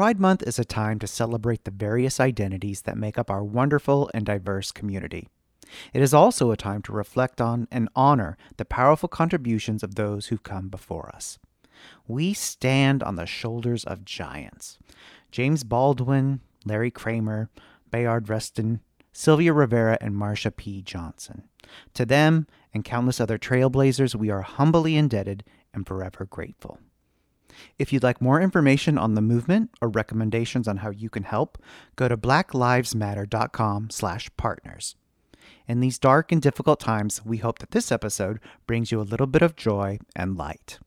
Pride Month is a time to celebrate the various identities that make up our wonderful and diverse community. It is also a time to reflect on and honor the powerful contributions of those who've come before us. We stand on the shoulders of giants James Baldwin, Larry Kramer, Bayard Rustin, Sylvia Rivera, and Marsha P. Johnson. To them and countless other trailblazers, we are humbly indebted and forever grateful. If you'd like more information on the movement or recommendations on how you can help, go to blacklivesmatter.com/partners. In these dark and difficult times, we hope that this episode brings you a little bit of joy and light.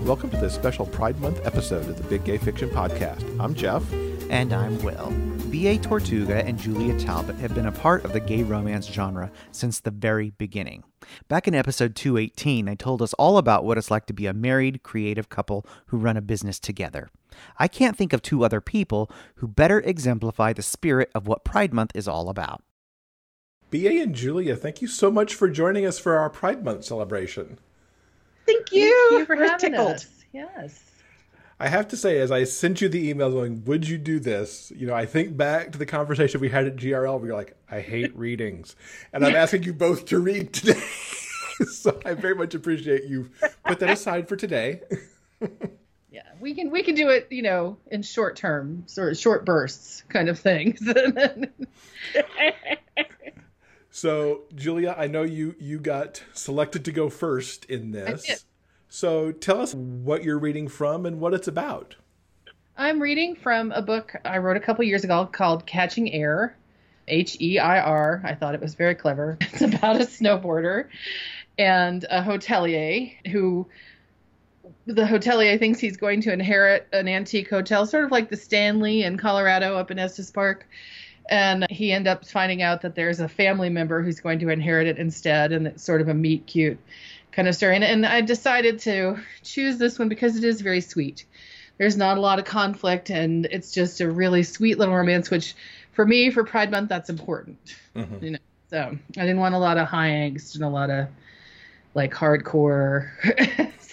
Welcome to this special Pride Month episode of the Big Gay Fiction Podcast. I'm Jeff. And I'm Will. B.A. Tortuga and Julia Talbot have been a part of the gay romance genre since the very beginning. Back in episode 218, they told us all about what it's like to be a married, creative couple who run a business together. I can't think of two other people who better exemplify the spirit of what Pride Month is all about. B.A. and Julia, thank you so much for joining us for our Pride Month celebration. Thank you. Thank you for We're having tickled. us. Yes. I have to say, as I sent you the email going, would you do this? You know, I think back to the conversation we had at GRL. We were like, I hate readings. And I'm asking you both to read today. so I very much appreciate you put that aside for today. Yeah, we can we can do it, you know, in short term, sort of short bursts kind of things. So, Julia, I know you you got selected to go first in this. So, tell us what you're reading from and what it's about. I'm reading from a book I wrote a couple years ago called Catching Air, H E I R. I thought it was very clever. It's about a snowboarder and a hotelier who the hotelier thinks he's going to inherit an antique hotel, sort of like the Stanley in Colorado up in Estes Park. And he ends up finding out that there's a family member who's going to inherit it instead, and it's sort of a meet cute kind of story. And, and I decided to choose this one because it is very sweet. There's not a lot of conflict, and it's just a really sweet little romance, which for me, for Pride Month, that's important. Mhm. You know, so I didn't want a lot of high angst and a lot of like hardcore,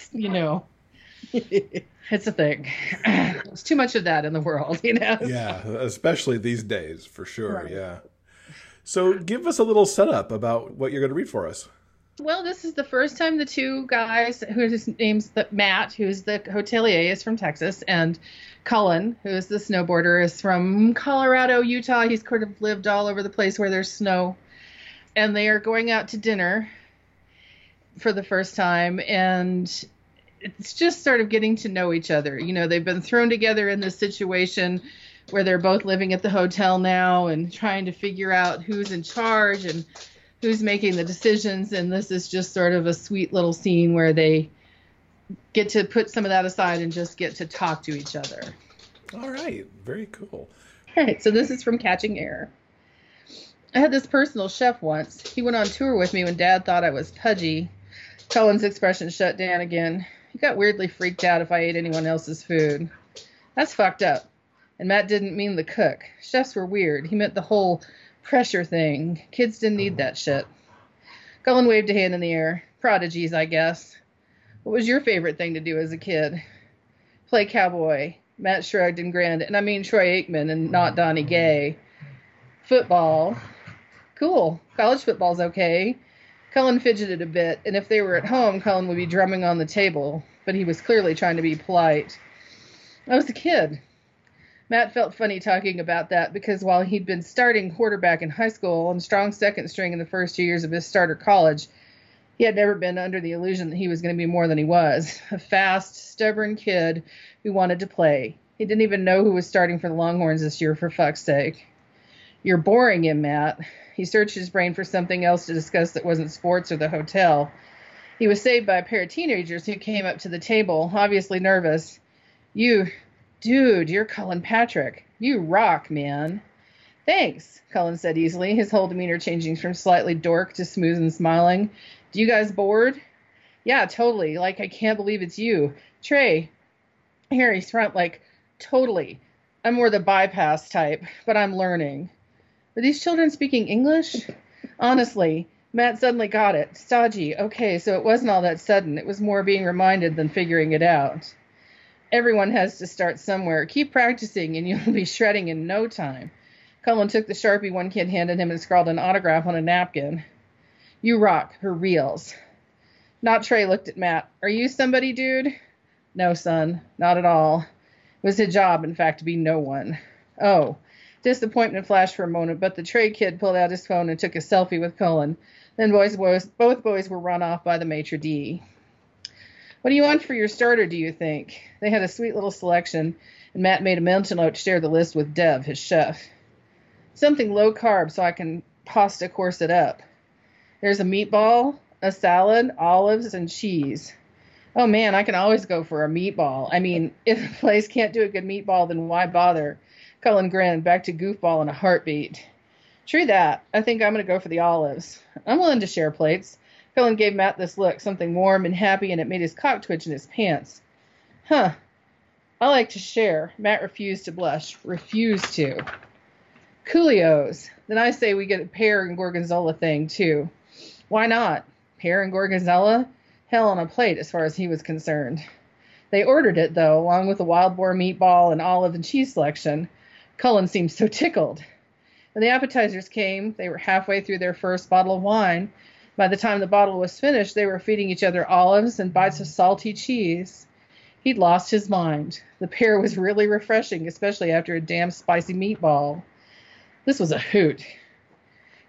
you know. it's a thing. There's too much of that in the world, you know. Yeah, especially these days, for sure. Right. Yeah. So, give us a little setup about what you're going to read for us. Well, this is the first time the two guys, whose name's the, Matt, who's the hotelier, is from Texas, and Cullen, who is the snowboarder, is from Colorado, Utah. He's kind of lived all over the place where there's snow, and they are going out to dinner for the first time, and it's just sort of getting to know each other. You know, they've been thrown together in this situation where they're both living at the hotel now and trying to figure out who's in charge and who's making the decisions. And this is just sort of a sweet little scene where they get to put some of that aside and just get to talk to each other. All right. Very cool. all right. So this is from catching air. I had this personal chef once. He went on tour with me when dad thought i was pudgy. Cullen's expression shut down again he got weirdly freaked out if i ate anyone else's food that's fucked up and matt didn't mean the cook chefs were weird he meant the whole pressure thing kids didn't need that shit Cullen waved a hand in the air. Prodigies, I guess. What was your favorite thing to do as a kid? Play cowboy. Matt shrugged and grinned. And I mean Troy Aikman and not Donnie Gay. Football. Cool. College football's okay. Cullen fidgeted a bit, and if they were at home, Cullen would be drumming on the table, but he was clearly trying to be polite. I was a kid. Matt felt funny talking about that because while he'd been starting quarterback in high school and strong second string in the first two years of his starter college, he had never been under the illusion that he was going to be more than he was a fast, stubborn kid who wanted to play. He didn't even know who was starting for the Longhorns this year, for fuck's sake. You're boring him, Matt. He searched his brain for something else to discuss that wasn't sports or the hotel. He was saved by a pair of teenagers who came up to the table, obviously nervous. You, dude, you're Cullen Patrick. You rock, man. Thanks, Cullen said easily, his whole demeanor changing from slightly dork to smooth and smiling. Do you guys bored? Yeah, totally. Like, I can't believe it's you. Trey, Harry's front, like, totally. I'm more the bypass type, but I'm learning. Are these children speaking English? Honestly, Matt suddenly got it. Stodgy. Okay, so it wasn't all that sudden. It was more being reminded than figuring it out. Everyone has to start somewhere. Keep practicing and you'll be shredding in no time. Cullen took the Sharpie one kid handed him and scrawled an autograph on a napkin. You rock, Her reels. Not Trey looked at Matt. Are you somebody, dude? No, son, not at all. It was his job, in fact, to be no one. Oh. Disappointment flashed for a moment, but the Trey kid pulled out his phone and took a selfie with Cullen. Then boys, boys, both boys were run off by the maitre d'. What do you want for your starter, do you think? They had a sweet little selection, and Matt made a mental note to share the list with Dev, his chef. Something low carb so I can pasta course it up. There's a meatball, a salad, olives, and cheese. Oh man, I can always go for a meatball. I mean, if a place can't do a good meatball, then why bother? Cullen grinned, back to goofball in a heartbeat. True that. I think I'm going to go for the olives. I'm willing to share plates. Cullen gave Matt this look, something warm and happy, and it made his cock twitch in his pants. Huh. I like to share. Matt refused to blush. Refused to. Coolios. Then I say we get a pear and gorgonzola thing, too. Why not? Pear and gorgonzola? Hell on a plate, as far as he was concerned. They ordered it, though, along with a wild boar meatball and olive and cheese selection. Cullen seemed so tickled. When the appetizers came, they were halfway through their first bottle of wine. By the time the bottle was finished, they were feeding each other olives and bites of salty cheese. He'd lost his mind. The pear was really refreshing, especially after a damn spicy meatball. This was a hoot.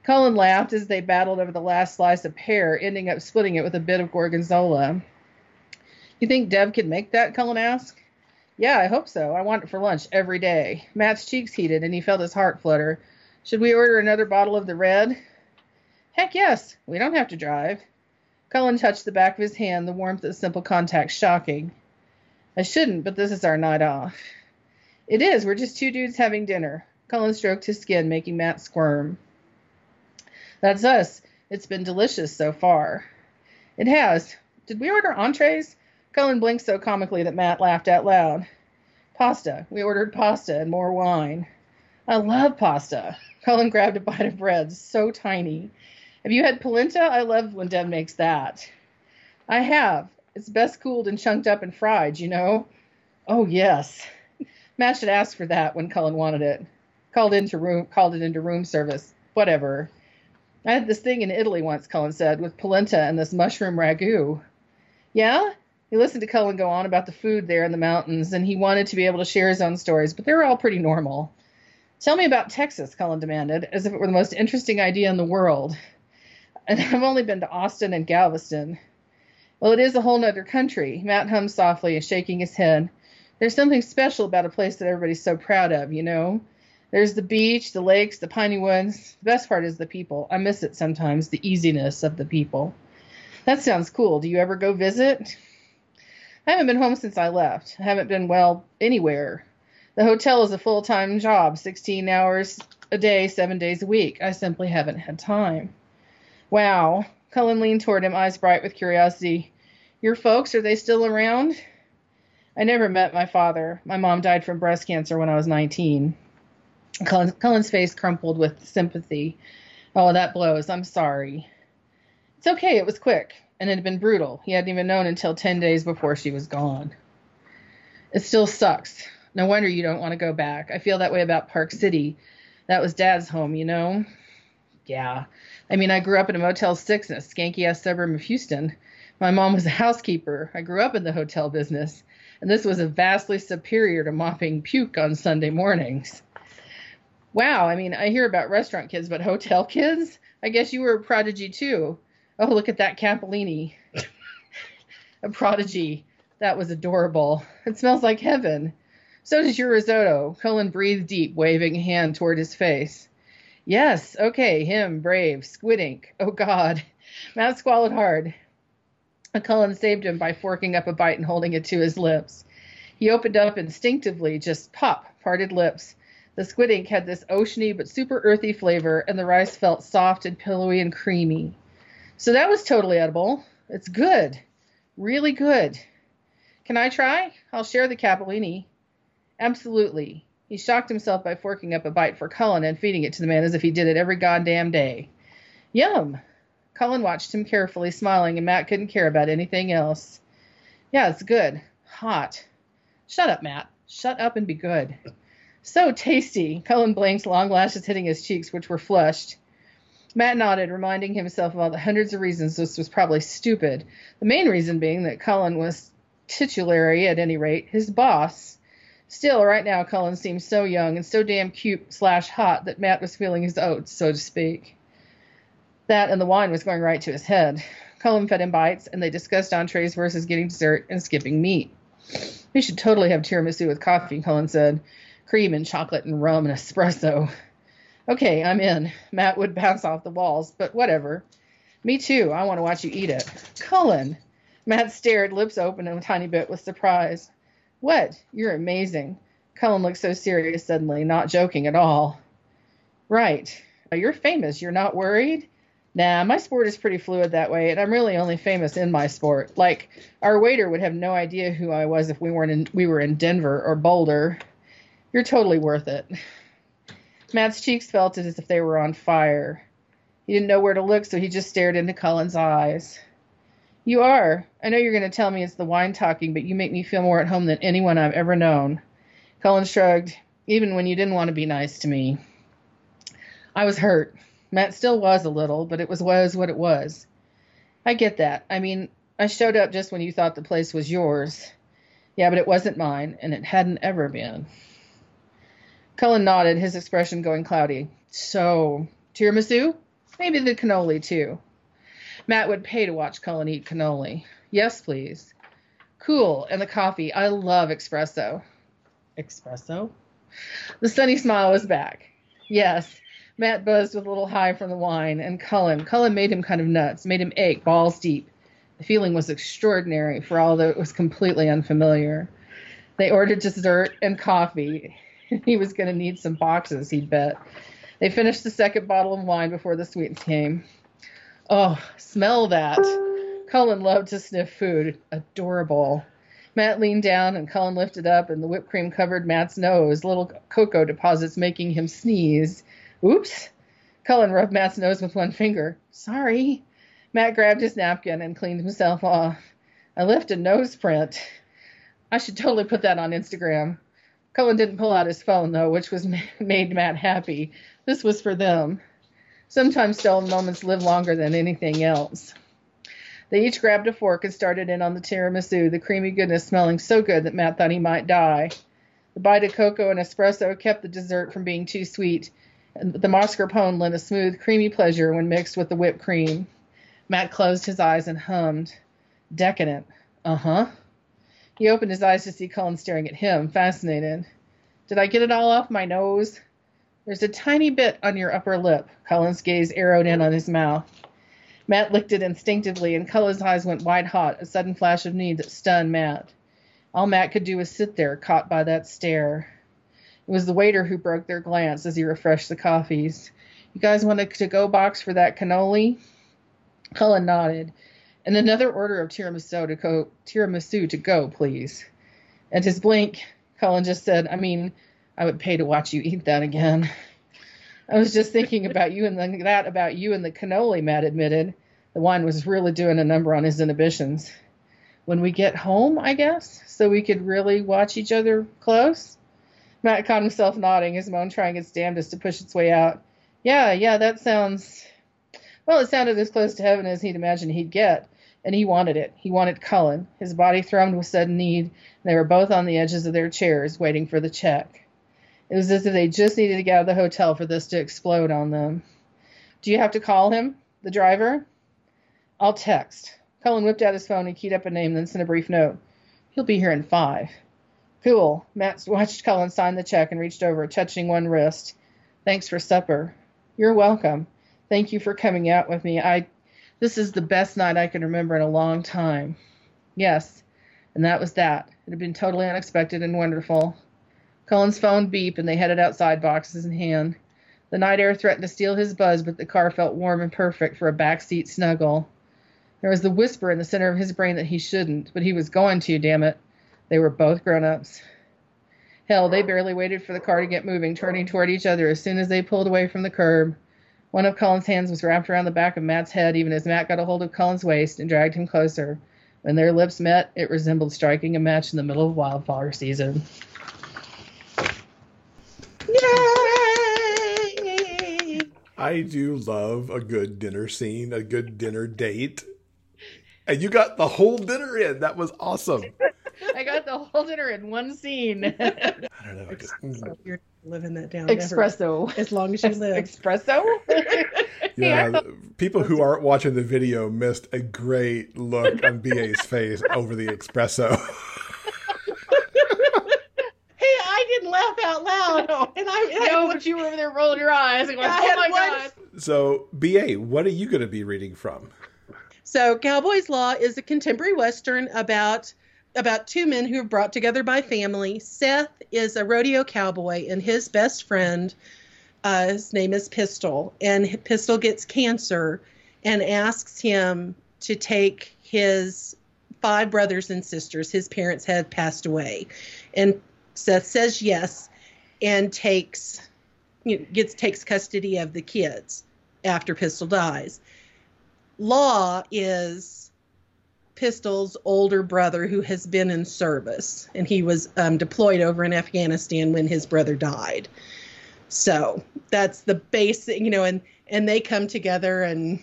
Cullen laughed as they battled over the last slice of pear, ending up splitting it with a bit of gorgonzola. You think Dev could make that? Cullen asked. Yeah, I hope so. I want it for lunch every day. Matt's cheeks heated and he felt his heart flutter. Should we order another bottle of the red? Heck yes. We don't have to drive. Cullen touched the back of his hand, the warmth of simple contact shocking. I shouldn't, but this is our night off. It is. We're just two dudes having dinner. Cullen stroked his skin, making Matt squirm. That's us. It's been delicious so far. It has. Did we order entrees? Cullen blinked so comically that Matt laughed out loud. Pasta. We ordered pasta and more wine. I love pasta. Cullen grabbed a bite of bread, so tiny. Have you had polenta? I love when Dev makes that. I have. It's best cooled and chunked up and fried, you know? Oh, yes. Matt should ask for that when Cullen wanted it. Called into room called it into room service. Whatever. I had this thing in Italy once, Cullen said, with polenta and this mushroom ragu. Yeah? He listened to Cullen go on about the food there in the mountains, and he wanted to be able to share his own stories, but they were all pretty normal. Tell me about Texas, Cullen demanded, as if it were the most interesting idea in the world. And I've only been to Austin and Galveston. Well, it is a whole nother country. Matt hummed softly, shaking his head. There's something special about a place that everybody's so proud of, you know? There's the beach, the lakes, the piney woods. The best part is the people. I miss it sometimes, the easiness of the people. That sounds cool. Do you ever go visit? I haven't been home since I left. I haven't been, well, anywhere. The hotel is a full time job, 16 hours a day, seven days a week. I simply haven't had time. Wow. Cullen leaned toward him, eyes bright with curiosity. Your folks, are they still around? I never met my father. My mom died from breast cancer when I was 19. Cullen, Cullen's face crumpled with sympathy. Oh, that blows. I'm sorry. It's okay. It was quick, and it had been brutal. He hadn't even known until 10 days before she was gone. It still sucks. No wonder you don't want to go back. I feel that way about Park City. That was Dad's home, you know? Yeah. I mean, I grew up in a Motel 6 in a skanky ass suburb of Houston. My mom was a housekeeper. I grew up in the hotel business, and this was a vastly superior to mopping puke on Sunday mornings. Wow, I mean, I hear about restaurant kids, but hotel kids? I guess you were a prodigy too. Oh, look at that capellini. a prodigy. That was adorable. It smells like heaven. So does your risotto. Cullen breathed deep, waving a hand toward his face. Yes, okay, him, brave, squid ink. Oh, God. Matt swallowed hard. Cullen saved him by forking up a bite and holding it to his lips. He opened up instinctively, just pop, parted lips. The squid ink had this oceany but super earthy flavor, and the rice felt soft and pillowy and creamy. So that was totally edible. It's good. Really good. Can I try? I'll share the capellini. Absolutely. He shocked himself by forking up a bite for Cullen and feeding it to the man as if he did it every goddamn day. Yum. Cullen watched him carefully, smiling, and Matt couldn't care about anything else. Yeah, it's good. Hot. Shut up, Matt. Shut up and be good. So tasty. Cullen blinked, long lashes hitting his cheeks, which were flushed. Matt nodded, reminding himself of all the hundreds of reasons this was probably stupid. The main reason being that Cullen was titulary, at any rate, his boss. Still, right now, Cullen seemed so young and so damn cute slash hot that Matt was feeling his oats, so to speak. That and the wine was going right to his head. Cullen fed him bites, and they discussed entrees versus getting dessert and skipping meat. We should totally have tiramisu with coffee, Cullen said. Cream and chocolate and rum and espresso. Okay, I'm in. Matt would bounce off the walls, but whatever. Me too. I want to watch you eat it. Cullen. Matt stared, lips open a tiny bit with surprise. What? You're amazing. Cullen looked so serious suddenly, not joking at all. Right. You're famous. You're not worried? Nah, my sport is pretty fluid that way, and I'm really only famous in my sport. Like, our waiter would have no idea who I was if we weren't in, we were in Denver or Boulder. You're totally worth it. Matt's cheeks felt as if they were on fire. He didn't know where to look, so he just stared into Cullen's eyes. You are. I know you're going to tell me it's the wine talking, but you make me feel more at home than anyone I've ever known. Cullen shrugged, even when you didn't want to be nice to me. I was hurt. Matt still was a little, but it was was what it was. I get that. I mean, I showed up just when you thought the place was yours. Yeah, but it wasn't mine, and it hadn't ever been. Cullen nodded, his expression going cloudy. So, tiramisu? Maybe the cannoli, too. Matt would pay to watch Cullen eat cannoli. Yes, please. Cool, and the coffee. I love espresso. Espresso? The sunny smile was back. Yes, Matt buzzed with a little high from the wine, and Cullen. Cullen made him kind of nuts, made him ache balls deep. The feeling was extraordinary, for although it was completely unfamiliar. They ordered dessert and coffee. he was going to need some boxes, he'd bet. They finished the second bottle of wine before the sweets came. Oh, smell that. Cullen loved to sniff food. Adorable. Matt leaned down and Cullen lifted up, and the whipped cream covered Matt's nose, little cocoa deposits making him sneeze. Oops. Cullen rubbed Matt's nose with one finger. Sorry. Matt grabbed his napkin and cleaned himself off. I left a nose print. I should totally put that on Instagram. Cullen didn't pull out his phone, though, which was made Matt happy. This was for them. Sometimes stolen moments live longer than anything else. They each grabbed a fork and started in on the tiramisu, the creamy goodness smelling so good that Matt thought he might die. The bite of cocoa and espresso kept the dessert from being too sweet, and the mascarpone lent a smooth, creamy pleasure when mixed with the whipped cream. Matt closed his eyes and hummed. Decadent. Uh huh. He opened his eyes to see Cullen staring at him, fascinated. Did I get it all off my nose? There's a tiny bit on your upper lip. Cullen's gaze arrowed in on his mouth. Matt licked it instinctively, and Cullen's eyes went wide hot, a sudden flash of need that stunned Matt. All Matt could do was sit there, caught by that stare. It was the waiter who broke their glance as he refreshed the coffees. You guys want a to-go box for that cannoli? Cullen nodded. And another order of tiramisu to go, tiramisu to go, please. And his blink, Cullen just said, I mean, I would pay to watch you eat that again. I was just thinking about you and the, that about you and the cannoli, Matt admitted. The wine was really doing a number on his inhibitions. When we get home, I guess, so we could really watch each other close? Matt caught himself nodding, his moan trying its damnedest to push its way out. Yeah, yeah, that sounds. Well, it sounded as close to heaven as he'd imagined he'd get, and he wanted it. He wanted Cullen. His body thrummed with sudden need, and they were both on the edges of their chairs, waiting for the check. It was as if they just needed to get out of the hotel for this to explode on them. Do you have to call him? The driver? I'll text. Cullen whipped out his phone and keyed up a name, then sent a brief note. He'll be here in five. Cool. Matt watched Cullen sign the check and reached over, touching one wrist. Thanks for supper. You're welcome. Thank you for coming out with me. I this is the best night I can remember in a long time. Yes. And that was that. It had been totally unexpected and wonderful. Cullen's phone beeped and they headed outside, boxes in hand. The night air threatened to steal his buzz, but the car felt warm and perfect for a backseat snuggle. There was the whisper in the center of his brain that he shouldn't, but he was going to, damn it. They were both grown ups. Hell, they barely waited for the car to get moving, turning toward each other as soon as they pulled away from the curb. One of Cullen's hands was wrapped around the back of Matt's head, even as Matt got a hold of Cullen's waist and dragged him closer. When their lips met, it resembled striking a match in the middle of wildfire season. Yay! I do love a good dinner scene, a good dinner date. And you got the whole dinner in. That was awesome. I got the whole dinner in one scene. I don't know. I So you're living that down. never- Espresso. As long as you live. Espresso? yeah, the- people who aren't watching the video missed a great look on BA's face over the espresso. Hey, I didn't laugh out loud. And I, and I no, but you were over there rolling your eyes. Like, I oh had my one- god. So, BA, what are you going to be reading from? So, Cowboy's Law is a contemporary western about about two men who are brought together by family. Seth is a rodeo cowboy, and his best friend, uh, his name is Pistol, and Pistol gets cancer, and asks him to take his five brothers and sisters. His parents had passed away, and Seth says yes, and takes you know, gets takes custody of the kids after Pistol dies. Law is Pistol's older brother who has been in service, and he was um, deployed over in Afghanistan when his brother died. So that's the basic, you know, and and they come together and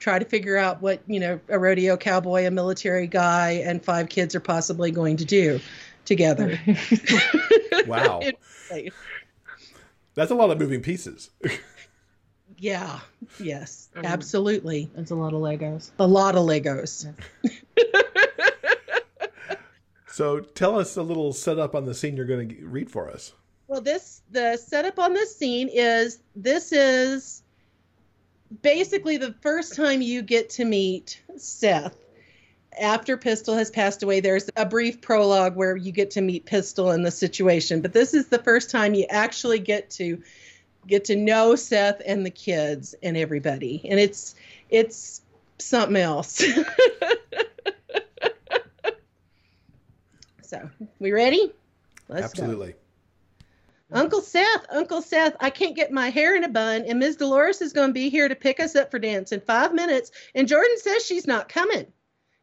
try to figure out what you know a rodeo cowboy, a military guy, and five kids are possibly going to do together. Wow. That's a lot of moving pieces. yeah. Yes. Um, Absolutely. It's a lot of Legos. A lot of Legos. So, tell us a little setup on the scene you're going to read for us. Well, this the setup on this scene is this is basically the first time you get to meet Seth. After Pistol has passed away, there's a brief prologue where you get to meet Pistol and the situation, but this is the first time you actually get to get to know Seth and the kids and everybody. And it's it's something else. so, we ready? Let's go. Absolutely. Uncle Seth, Uncle Seth, I can't get my hair in a bun, and Ms. Dolores is going to be here to pick us up for dance in five minutes, and Jordan says she's not coming.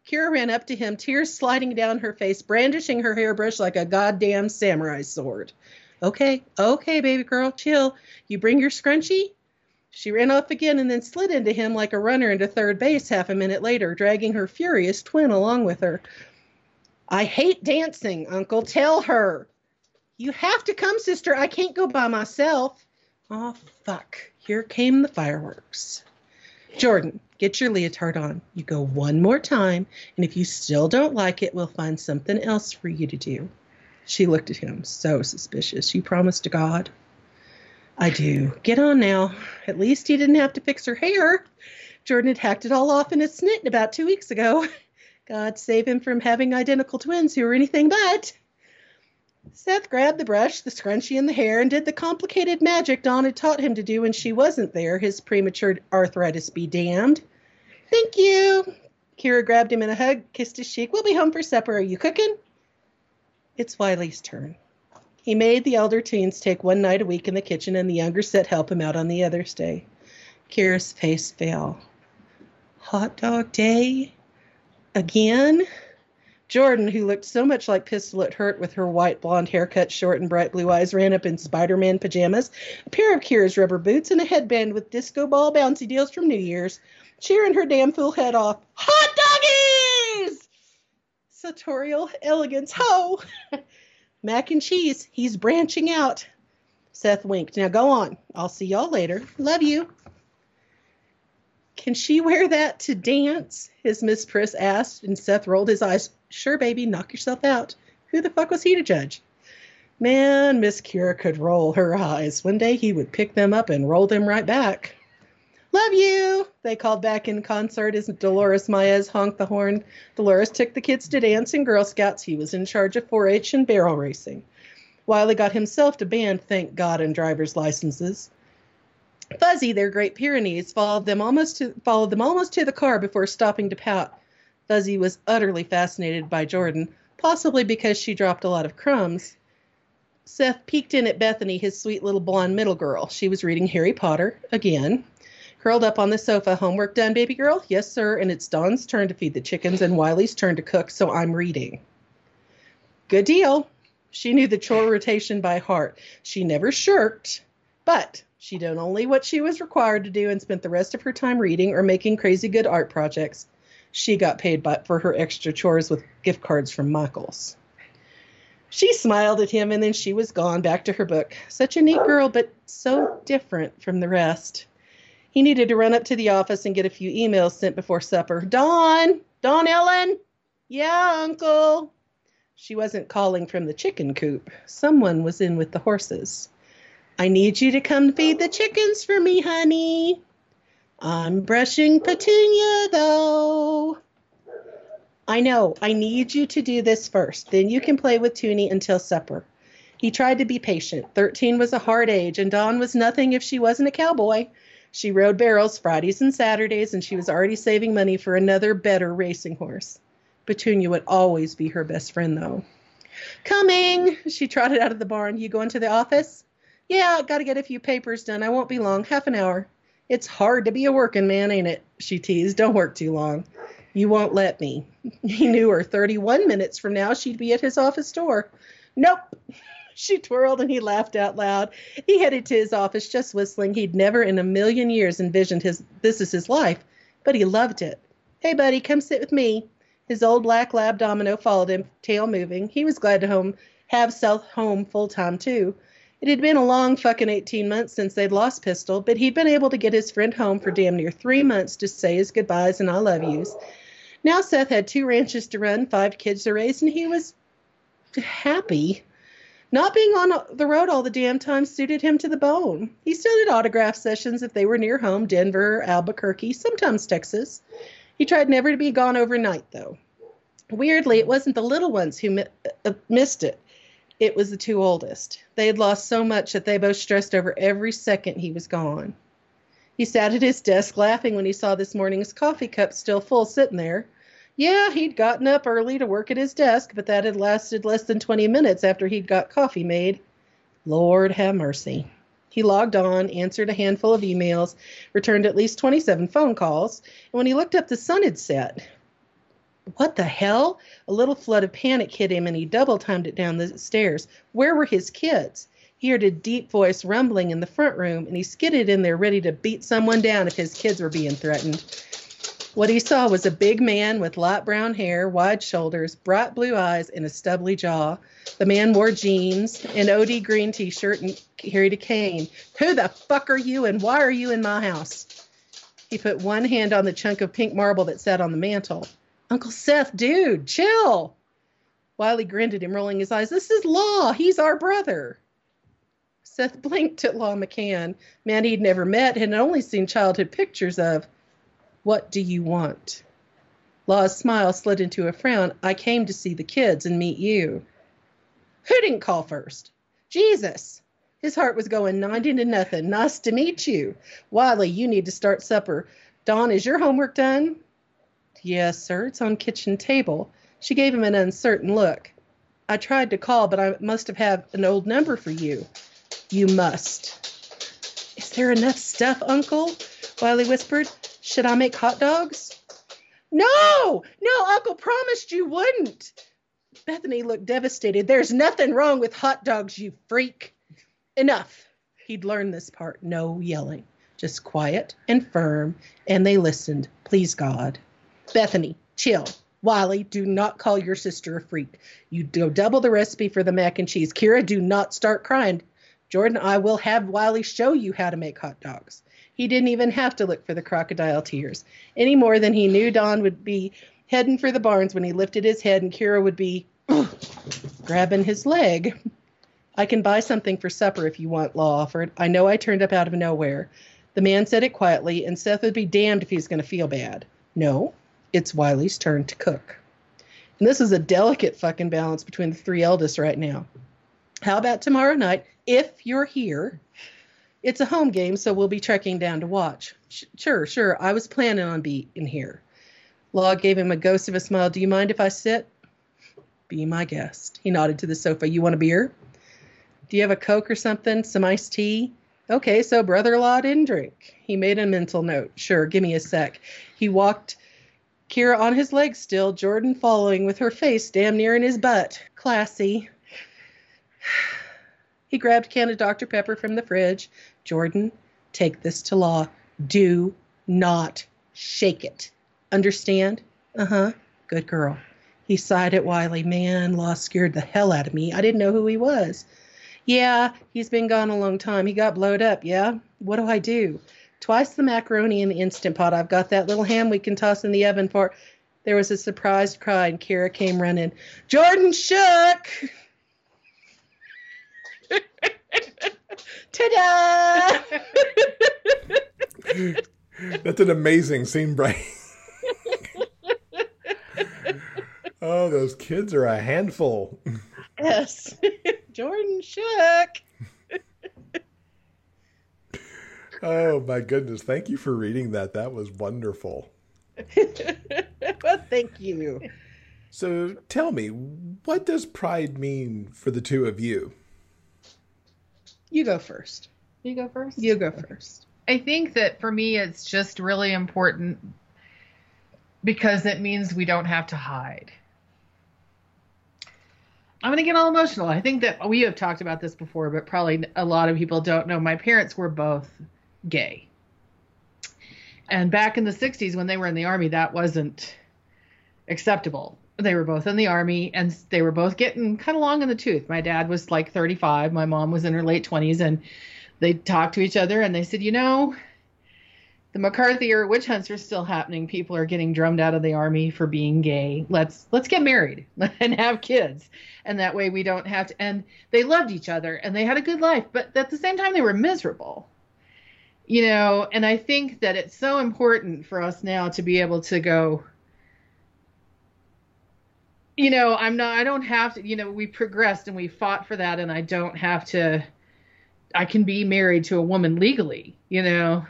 Kira ran up to him, tears sliding down her face, brandishing her hairbrush like a goddamn samurai sword. Okay, okay, baby girl, chill. You bring your scrunchie? She ran off again and then slid into him like a runner into third base half a minute later, dragging her furious twin along with her. I hate dancing, Uncle. Tell her. You have to come, sister. I can't go by myself. Oh, fuck. Here came the fireworks. Jordan, get your leotard on. You go one more time, and if you still don't like it, we'll find something else for you to do. She looked at him, so suspicious. You promise to God? I do. Get on now. At least he didn't have to fix her hair. Jordan had hacked it all off in a snit about two weeks ago. God save him from having identical twins who are anything but. Seth grabbed the brush, the scrunchie, and the hair and did the complicated magic Dawn had taught him to do when she wasn't there, his premature arthritis be damned. Thank you. Kira grabbed him in a hug, kissed his cheek. We'll be home for supper. Are you cooking? It's Wiley's turn. He made the elder teens take one night a week in the kitchen and the younger set help him out on the others day. Kira's face fell. Hot dog day? Again? Jordan, who looked so much like Pistol at Hurt with her white blonde haircut, short and bright blue eyes, ran up in Spider Man pajamas, a pair of Kira's rubber boots, and a headband with disco ball bouncy deals from New Year's, cheering her damn fool head off. Hot doggies! Sartorial elegance, ho! Mac and cheese, he's branching out. Seth winked. Now go on. I'll see y'all later. Love you. Can she wear that to dance? His Miss Priss asked, and Seth rolled his eyes. Sure, baby, knock yourself out. Who the fuck was he to judge? Man, Miss Kira could roll her eyes. One day he would pick them up and roll them right back. Love you, they called back in concert as Dolores Maez honked the horn. Dolores took the kids to dance and Girl Scouts. He was in charge of 4 H and barrel racing. Wiley got himself to band, thank God, and driver's licenses. Fuzzy, their Great Pyrenees, followed them almost to followed them almost to the car before stopping to pout. Fuzzy was utterly fascinated by Jordan, possibly because she dropped a lot of crumbs. Seth peeked in at Bethany, his sweet little blonde middle girl. She was reading Harry Potter again. Curled up on the sofa, homework done, baby girl? Yes, sir. And it's Dawn's turn to feed the chickens and Wiley's turn to cook, so I'm reading. Good deal. She knew the chore rotation by heart. She never shirked, but she did only what she was required to do and spent the rest of her time reading or making crazy good art projects. She got paid by, for her extra chores with gift cards from Michaels. She smiled at him and then she was gone back to her book. Such a neat girl, but so different from the rest. He needed to run up to the office and get a few emails sent before supper. Dawn! Dawn Ellen? Yeah, Uncle. She wasn't calling from the chicken coop. Someone was in with the horses. I need you to come feed the chickens for me, honey. I'm brushing Petunia, though. I know. I need you to do this first. Then you can play with Toonie until supper. He tried to be patient. Thirteen was a hard age, and Dawn was nothing if she wasn't a cowboy. She rode barrels Fridays and Saturdays, and she was already saving money for another better racing horse. Petunia would always be her best friend, though. Coming! She trotted out of the barn. You going to the office? Yeah, got to get a few papers done. I won't be long. Half an hour. It's hard to be a working man, ain't it? She teased. Don't work too long. You won't let me. He knew her 31 minutes from now she'd be at his office door. Nope. She twirled and he laughed out loud. He headed to his office just whistling. He'd never in a million years envisioned his this is his life, but he loved it. Hey buddy, come sit with me. His old black lab domino followed him, tail moving. He was glad to home have Seth home full time too. It had been a long fucking 18 months since they'd lost Pistol, but he'd been able to get his friend home for damn near three months to say his goodbyes and I love yous. Now Seth had two ranches to run, five kids to raise, and he was happy. Not being on the road all the damn time suited him to the bone. He still did autograph sessions if they were near home, Denver, Albuquerque, sometimes Texas. He tried never to be gone overnight, though. Weirdly, it wasn't the little ones who mi- uh, missed it. It was the two oldest. They had lost so much that they both stressed over every second he was gone. He sat at his desk laughing when he saw this morning's coffee cup still full sitting there. Yeah, he'd gotten up early to work at his desk, but that had lasted less than 20 minutes after he'd got coffee made. Lord have mercy. He logged on, answered a handful of emails, returned at least 27 phone calls, and when he looked up, the sun had set. What the hell? A little flood of panic hit him and he double timed it down the stairs. Where were his kids? He heard a deep voice rumbling in the front room and he skidded in there ready to beat someone down if his kids were being threatened. What he saw was a big man with light brown hair, wide shoulders, bright blue eyes, and a stubbly jaw. The man wore jeans, an OD green t shirt, and carried a cane. Who the fuck are you and why are you in my house? He put one hand on the chunk of pink marble that sat on the mantel. Uncle Seth, dude, chill. Wiley grinned at him, rolling his eyes. This is Law. He's our brother. Seth blinked at Law McCann, man he'd never met and had only seen childhood pictures of. What do you want? Law's smile slid into a frown. I came to see the kids and meet you. Who didn't call first? Jesus. His heart was going 90 to nothing. Nice to meet you. Wiley, you need to start supper. Dawn, is your homework done? Yes, sir. It's on kitchen table. She gave him an uncertain look. I tried to call, but I must have had an old number for you. You must. Is there enough stuff, Uncle? Wiley whispered. Should I make hot dogs? No, no, Uncle promised you wouldn't. Bethany looked devastated. There's nothing wrong with hot dogs, you freak. Enough. He'd learned this part. No yelling, just quiet and firm. And they listened. Please, God. Bethany, chill. Wiley, do not call your sister a freak. You go double the recipe for the mac and cheese. Kira, do not start crying. Jordan, I will have Wiley show you how to make hot dogs. He didn't even have to look for the crocodile tears any more than he knew Dawn would be heading for the barns when he lifted his head and Kira would be grabbing his leg. I can buy something for supper if you want, Law offered. I know I turned up out of nowhere. The man said it quietly, and Seth would be damned if he's going to feel bad. No, it's Wiley's turn to cook. And this is a delicate fucking balance between the three eldest right now. How about tomorrow night, if you're here? It's a home game, so we'll be trekking down to watch. Sure, sure. I was planning on being here. Law gave him a ghost of a smile. Do you mind if I sit? Be my guest. He nodded to the sofa. You want a beer? Do you have a Coke or something? Some iced tea? Okay, so brother in law didn't drink. He made a mental note. Sure, give me a sec. He walked Kira on his legs still, Jordan following with her face damn near in his butt. Classy. He grabbed a can of Dr. Pepper from the fridge. Jordan, take this to law. Do not shake it. Understand? Uh huh. Good girl. He sighed at Wiley. Man, Law scared the hell out of me. I didn't know who he was. Yeah, he's been gone a long time. He got blowed up, yeah? What do I do? Twice the macaroni in the Instant Pot. I've got that little ham we can toss in the oven for. There was a surprised cry, and Kara came running. Jordan shook! Ta da! That's an amazing scene, BA. oh, those kids are a handful. yes. Jordan shook. oh, my goodness. Thank you for reading that. That was wonderful. well, thank you. So tell me, what does pride mean for the two of you? You go first. You go first. You go first. I think that for me, it's just really important because it means we don't have to hide. I'm going to get all emotional. I think that we have talked about this before, but probably a lot of people don't know. My parents were both gay. And back in the 60s, when they were in the army, that wasn't acceptable. They were both in the army and they were both getting kind of long in the tooth. My dad was like 35, my mom was in her late 20s, and they talked to each other and they said, you know, the McCarthy era witch hunts are still happening. People are getting drummed out of the army for being gay. Let's let's get married and have kids, and that way we don't have to. And they loved each other and they had a good life, but at the same time they were miserable. You know, and I think that it's so important for us now to be able to go. You know, I'm not. I don't have to. You know, we progressed and we fought for that, and I don't have to. I can be married to a woman legally. You know,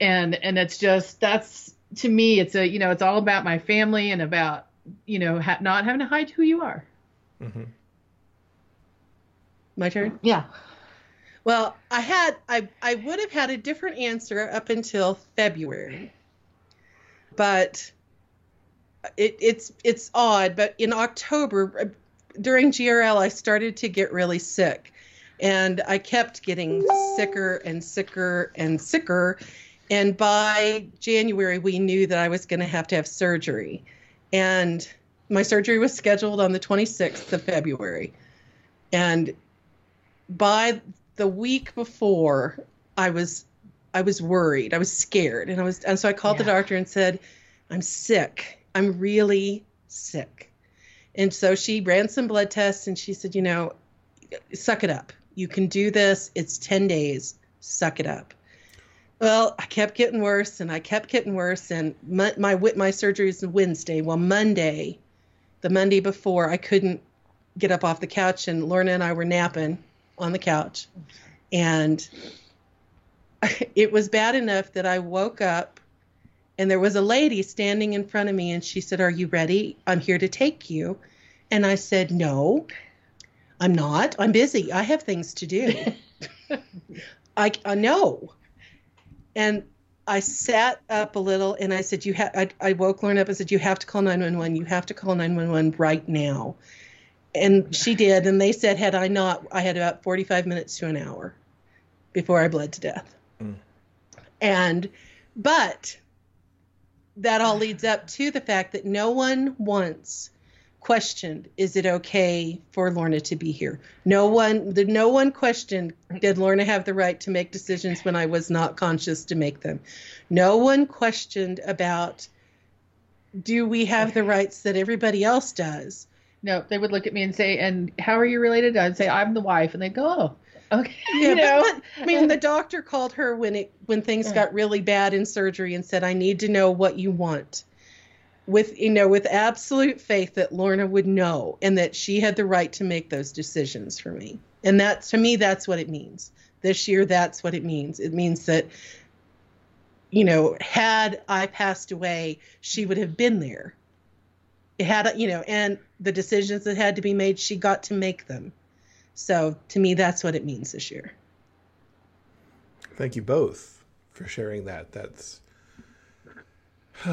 and and it's just that's to me it's a you know it's all about my family and about you know ha- not having to hide who you are Mm-hmm. My turn? yeah Well, I had I I would have had a different answer up until February. But it, it's it's odd, but in October uh, during GRL I started to get really sick. And I kept getting sicker and sicker and sicker. And by January, we knew that I was going to have to have surgery. And my surgery was scheduled on the 26th of February. And by the week before, I was I was worried. I was scared. And I was and so I called the doctor and said, "I'm sick. I'm really sick." And so she ran some blood tests and she said, "You know, suck it up. You can do this. It's 10 days. Suck it up." Well, I kept getting worse and I kept getting worse and my my, my surgery is Wednesday. Well, Monday, the Monday before, I couldn't get up off the couch and Lorna and I were napping on the couch. And it was bad enough that I woke up and there was a lady standing in front of me and she said, "Are you ready? I'm here to take you." And I said, "No. I'm not. I'm busy. I have things to do." I, I know. And I sat up a little and I said, "You have." I, I woke Lorna up and said, "You have to call 911. You have to call 911 right now." And she did. And they said, had I not, I had about 45 minutes to an hour before I bled to death. Mm. And, but that all leads up to the fact that no one once questioned, is it okay for Lorna to be here? No one, the, no one questioned, did Lorna have the right to make decisions when I was not conscious to make them? No one questioned about, do we have the rights that everybody else does? no they would look at me and say and how are you related i'd say i'm the wife and they'd go oh okay Yeah, you but- know I mean, the doctor called her when it when things Yeah. got really bad in surgery and said, "I need to know what you want." With you know, with absolute faith that Lorna would know and that she had the right to make those decisions for me. And that to me, that's what it means. This year, that's what it means. It means that, you know, had I passed away, she would have been there. It had, you know, and the decisions that had to be made, she got to make them. So to me, that's what it means this year. Thank you both for sharing that. That's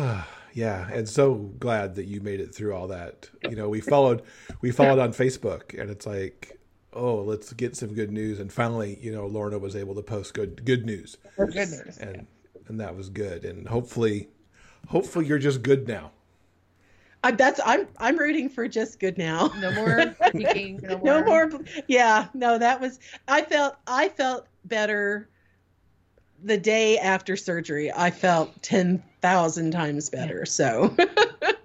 yeah, and so glad that you made it through all that. You know, we followed we followed on Facebook and it's like, oh, let's get some good news and finally, you know, Lorna was able to post good good news. Good news. And and that was good. And hopefully hopefully you're just good now. I, that's I'm I'm rooting for just good now. No more peeking. No more. no more. Yeah, no, that was. I felt I felt better the day after surgery. I felt ten thousand times better. So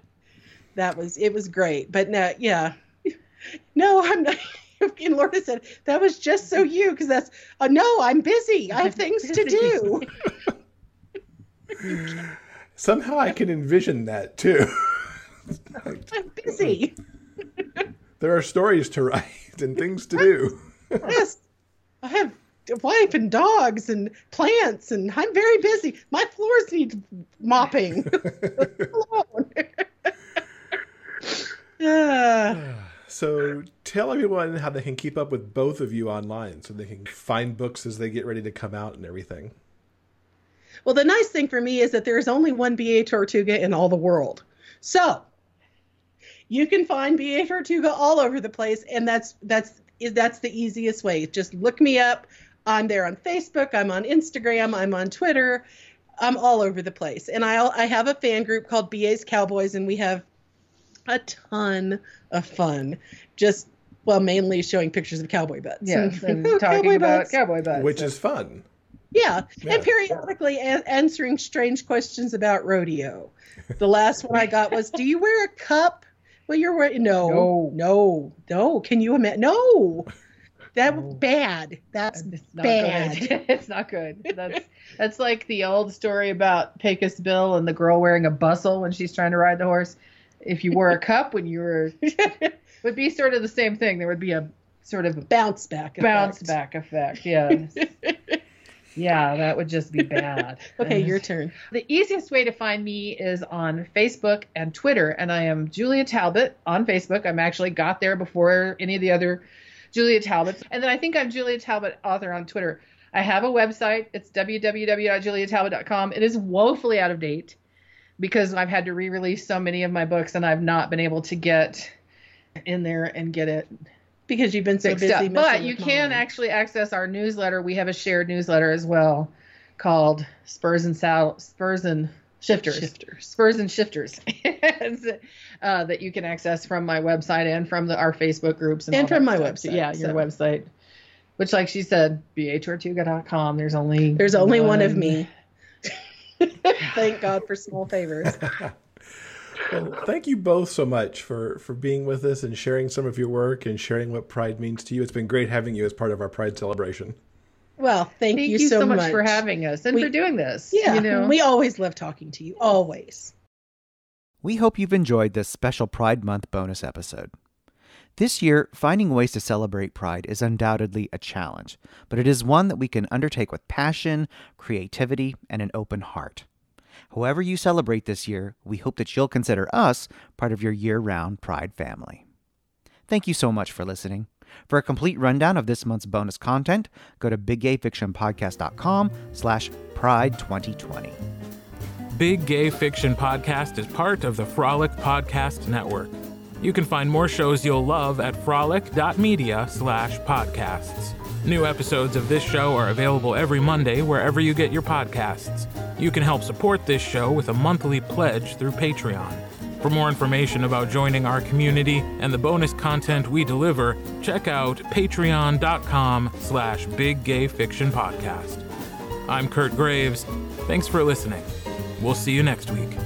that was it was great. But no, yeah, no, I'm not. And Lorna said that was just so you because that's. Uh, no, I'm busy. I have things to do. Somehow I can envision that too. I'm busy. there are stories to write and things to do. yes, I have a wife and dogs and plants, and I'm very busy. My floors need mopping. So tell everyone how they can keep up with both of you online so they can find books as they get ready to come out and everything. Well, the nice thing for me is that there's only one B.A. Tortuga in all the world. So you can find BA Tortuga all over the place, and that's that's that's the easiest way. Just look me up. I'm there on Facebook. I'm on Instagram. I'm on Twitter. I'm all over the place, and I I have a fan group called BA's Cowboys, and we have a ton of fun. Just well, mainly showing pictures of cowboy butts. Yeah, and talking cowboy about butts. cowboy butts, which so. is fun. Yeah, yeah. and periodically a- answering strange questions about rodeo. The last one I got was, "Do you wear a cup?" Well, you're wearing no, no, no, no. Can you imagine? No, that was bad. That's it's bad. it's not good. That's that's like the old story about Pecos Bill and the girl wearing a bustle when she's trying to ride the horse. If you wore a cup when you were, would be sort of the same thing. There would be a sort of bounce back, bounce back effect. Yeah. Yeah, that would just be bad. okay, your turn. The easiest way to find me is on Facebook and Twitter, and I am Julia Talbot on Facebook. I'm actually got there before any of the other Julia Talbots. And then I think I'm Julia Talbot author on Twitter. I have a website. It's www.juliatalbot.com. It is woefully out of date because I've had to re-release so many of my books and I've not been able to get in there and get it because you've been so busy. Up. But you can actually access our newsletter. We have a shared newsletter as well called Spurs and Sal- Spurs and Shifters. Shifters. Spurs and Shifters. uh, that you can access from my website and from the, our Facebook groups and, and from my stuff. website. Yeah, your so. website. Which, like she said, batortuga.com. There's only there's only one, one of me. Thank God for small favors. well, thank you both so much for for being with us and sharing some of your work and sharing what Pride means to you. It's been great having you as part of our Pride celebration. Well, thank, thank you, you, so, so much. much. for having us and we, for doing this. Yeah, you know? we always love talking to you. Always. We hope you've enjoyed this special Pride Month bonus episode. This year, finding ways to celebrate Pride is undoubtedly a challenge, but it is one that we can undertake with passion, creativity, and an open heart. However, you celebrate this year, we hope that you'll consider us part of your year round Pride family. Thank you so much for listening. For a complete rundown of this month's bonus content, go to biggayfictionpodcast.com slash pride 2020. Big Gay Fiction Podcast is part of the Frolic Podcast Network. You can find more shows you'll love at frolic.media slash podcasts. New episodes of this show are available every Monday wherever you get your podcasts. You can help support this show with a monthly pledge through Patreon. For more information about joining our community and the bonus content we deliver, check out patreon.com slash biggayfictionpodcast. I'm Kurt Graves. Thanks for listening. We'll see you next week.